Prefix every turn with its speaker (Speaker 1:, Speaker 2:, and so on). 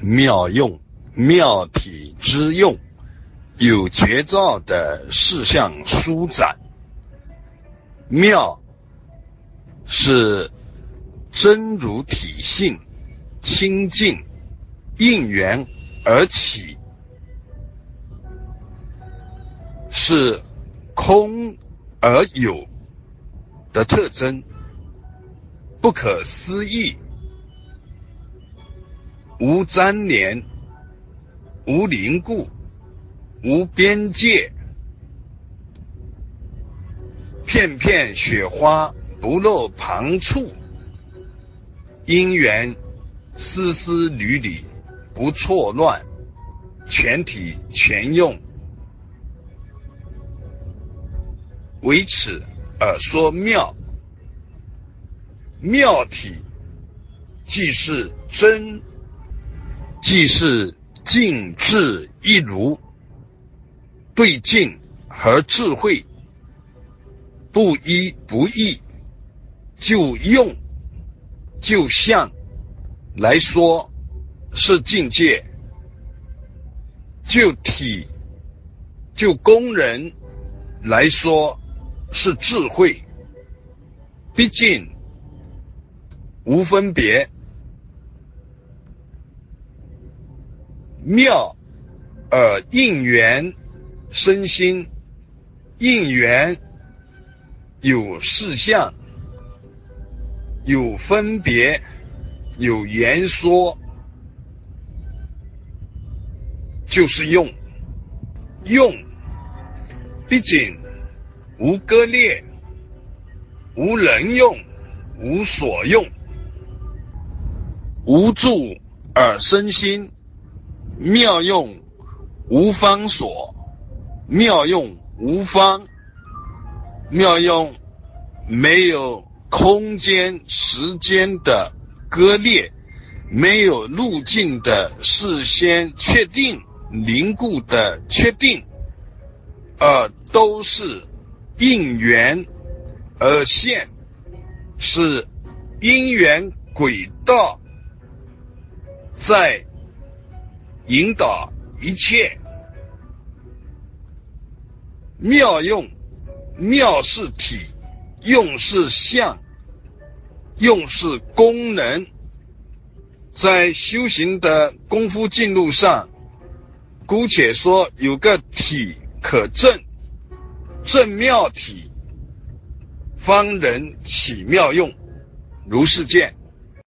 Speaker 1: 妙用，妙体之用，有绝招的事项舒展。妙是真如体性清净应缘而起，是空而有的特征，不可思议。无粘连，无凝固，无边界。片片雪花不落旁处，因缘丝丝缕缕不错乱，全体全用。为此而说妙，妙体即是真。既是静智一如，对境和智慧不一不异，就用就相来说是境界，就体就工人来说是智慧，毕竟无分别。妙，而应缘身心，应缘有事相，有分别，有言说，就是用，用，毕竟无割裂，无人用，无所用，无助而身心。妙用无方所，妙用无方，妙用没有空间时间的割裂，没有路径的事先确定凝固的确定，而都是应缘而现，是因缘轨道在。引导一切妙用，妙是体，用是相，用是功能。在修行的功夫进路上，姑且说有个体可证，正妙体，方能起妙用，如是见。